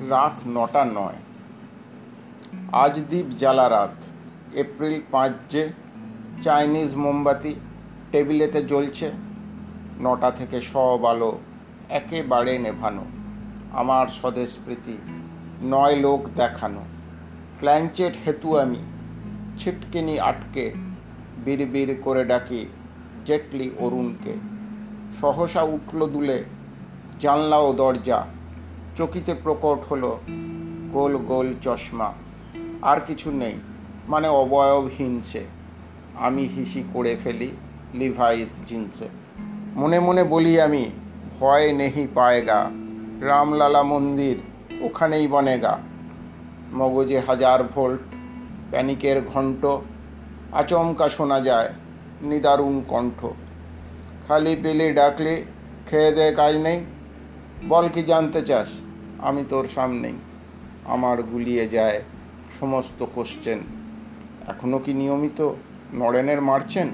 রাত নটা নয়। আজ দ্বীপ জ্বালা রাত। এপ্রিল পাঁচ যে চাইনিজ মোমবাতি টেবিলেতে জ্বলছে। নটা থেকে সব আলো একেবারে নেভানো। আমার স্বদেশ প্রীতি, নয় লোক দেখানো। প্ল্যানচেট হেতু আমি। ছিটকিনি আটকে বিড় করে ডাকি জেটলি অরুণকে। সহসা উঠল দুলে, জানলা ও দরজা চকিতে প্রকট হলো গোল গোল চশমা। আর কিছু নেই মানে অবয়বহীন সে। আমি হিসি করে ফেলি লিভাইস জিন্সে মনে মনে বলি আমি, ভয় নেহি পায়েগা রামলালা মন্দির, ওখানেই বনেগা মগজে হাজার ভোল্ট, প্যানিকের ঘণ্ট, আচমকা শোনা যায় নিদারুণ কণ্ঠ। খালি পেলে ডাকলে, খেয়ে দেয় কাজ নেই। বল কি জানতে চাস? আমি তোর সামনেই। আমার গুলিয়ে যায় সমস্ত কোশ্চেন এখনও কি নিয়মিত নরেনের মারছেন?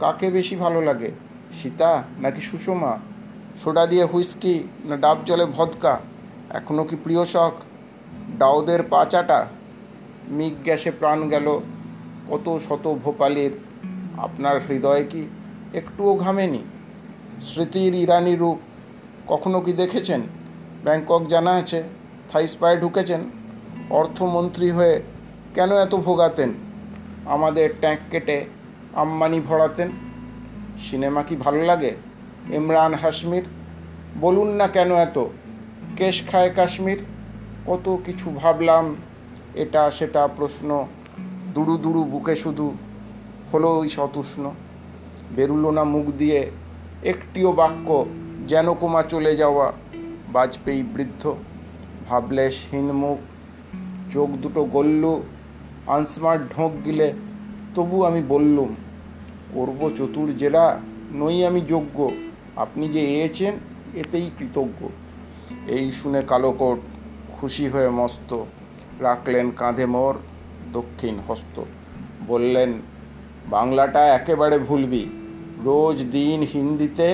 কাকে বেশি ভালো লাগে, সীতা নাকি সুষমা? সোডা দিয়ে হুইস্কি না ডাব জলে ভদকা? এখনও কি প্রিয় শখ? ডাউদের পাচাটা মিগ গ্যাসে প্রাণ গেল কত শত ভোপালের। আপনার হৃদয় কি একটুও ঘামেনি? স্মৃতির ইরানি রূপ কখনো কি দেখেছেন? ব্যাংকক জানা আছে থাইস পায়ে ঢুকেছেন, অর্থমন্ত্রী হয়ে কেন এত ভোগাতেন? আমাদের ট্যাঙ্ক কেটে আম্বানি ভরাতেন। সিনেমা কি ভালো লাগে? ইমরান হাসমির বলুন না কেন এত? কেশ খায় কাশ্মীর? কত কিছু ভাবলাম, এটা সেটা প্রশ্ন। দুড়ু দুড়ু বুকে শুধু হলো ওই সতুষ্ণ। বেরুলো না মুখ দিয়ে, একটিও বাক্য, যেন কুমা চলে যাওয়া। বাজপেয়ী বৃদ্ধ ভাবলে মুখ চোখ দুটো গল্লু, আনস্মার্ট ঢোঁক গিলে, তবু আমি বললুম, করব চতুর জেরা, নই আমি যোগ্য, আপনি যে এয়েছেন এতেই কৃতজ্ঞ। এই শুনে কালোকোট খুশি হয়ে মস্ত, রাখলেন কাঁধে মোর দক্ষিণ হস্ত, বললেন, বাংলাটা একেবারে ভুলবি, রোজ দিন হিন্দিতে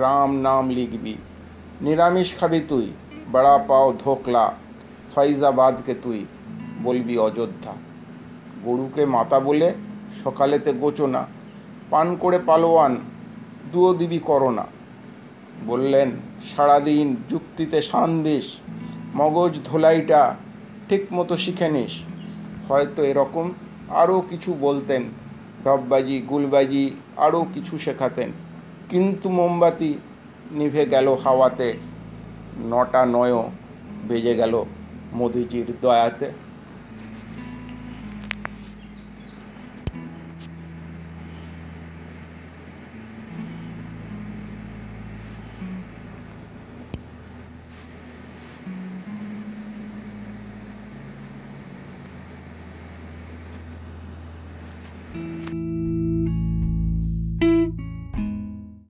রাম নাম লিখবি। নিরামিষ খাবি তুই, বড়া পাও ধোকলা ফাইজাবাদকে তুই, বলবি অযোধ্যা। গরুকে মাতা বলে সকালেতে গোচনা পান করে পালোয়ান দুও দিবি করোনা। বললেন, সারাদিন যুক্তিতে সান্দিস মগজ ধোলাইটা ঠিক মতো শিখে নিস। হয়তো এরকম আরও কিছু বলতেন ডববাজি গুলবাজি, আরও কিছু শেখাতেন। কিন্তু মোমবাতি নিভে গেল হাওয়াতে নটা নয়ও বেজে গেল মোদিজির দয়াতে।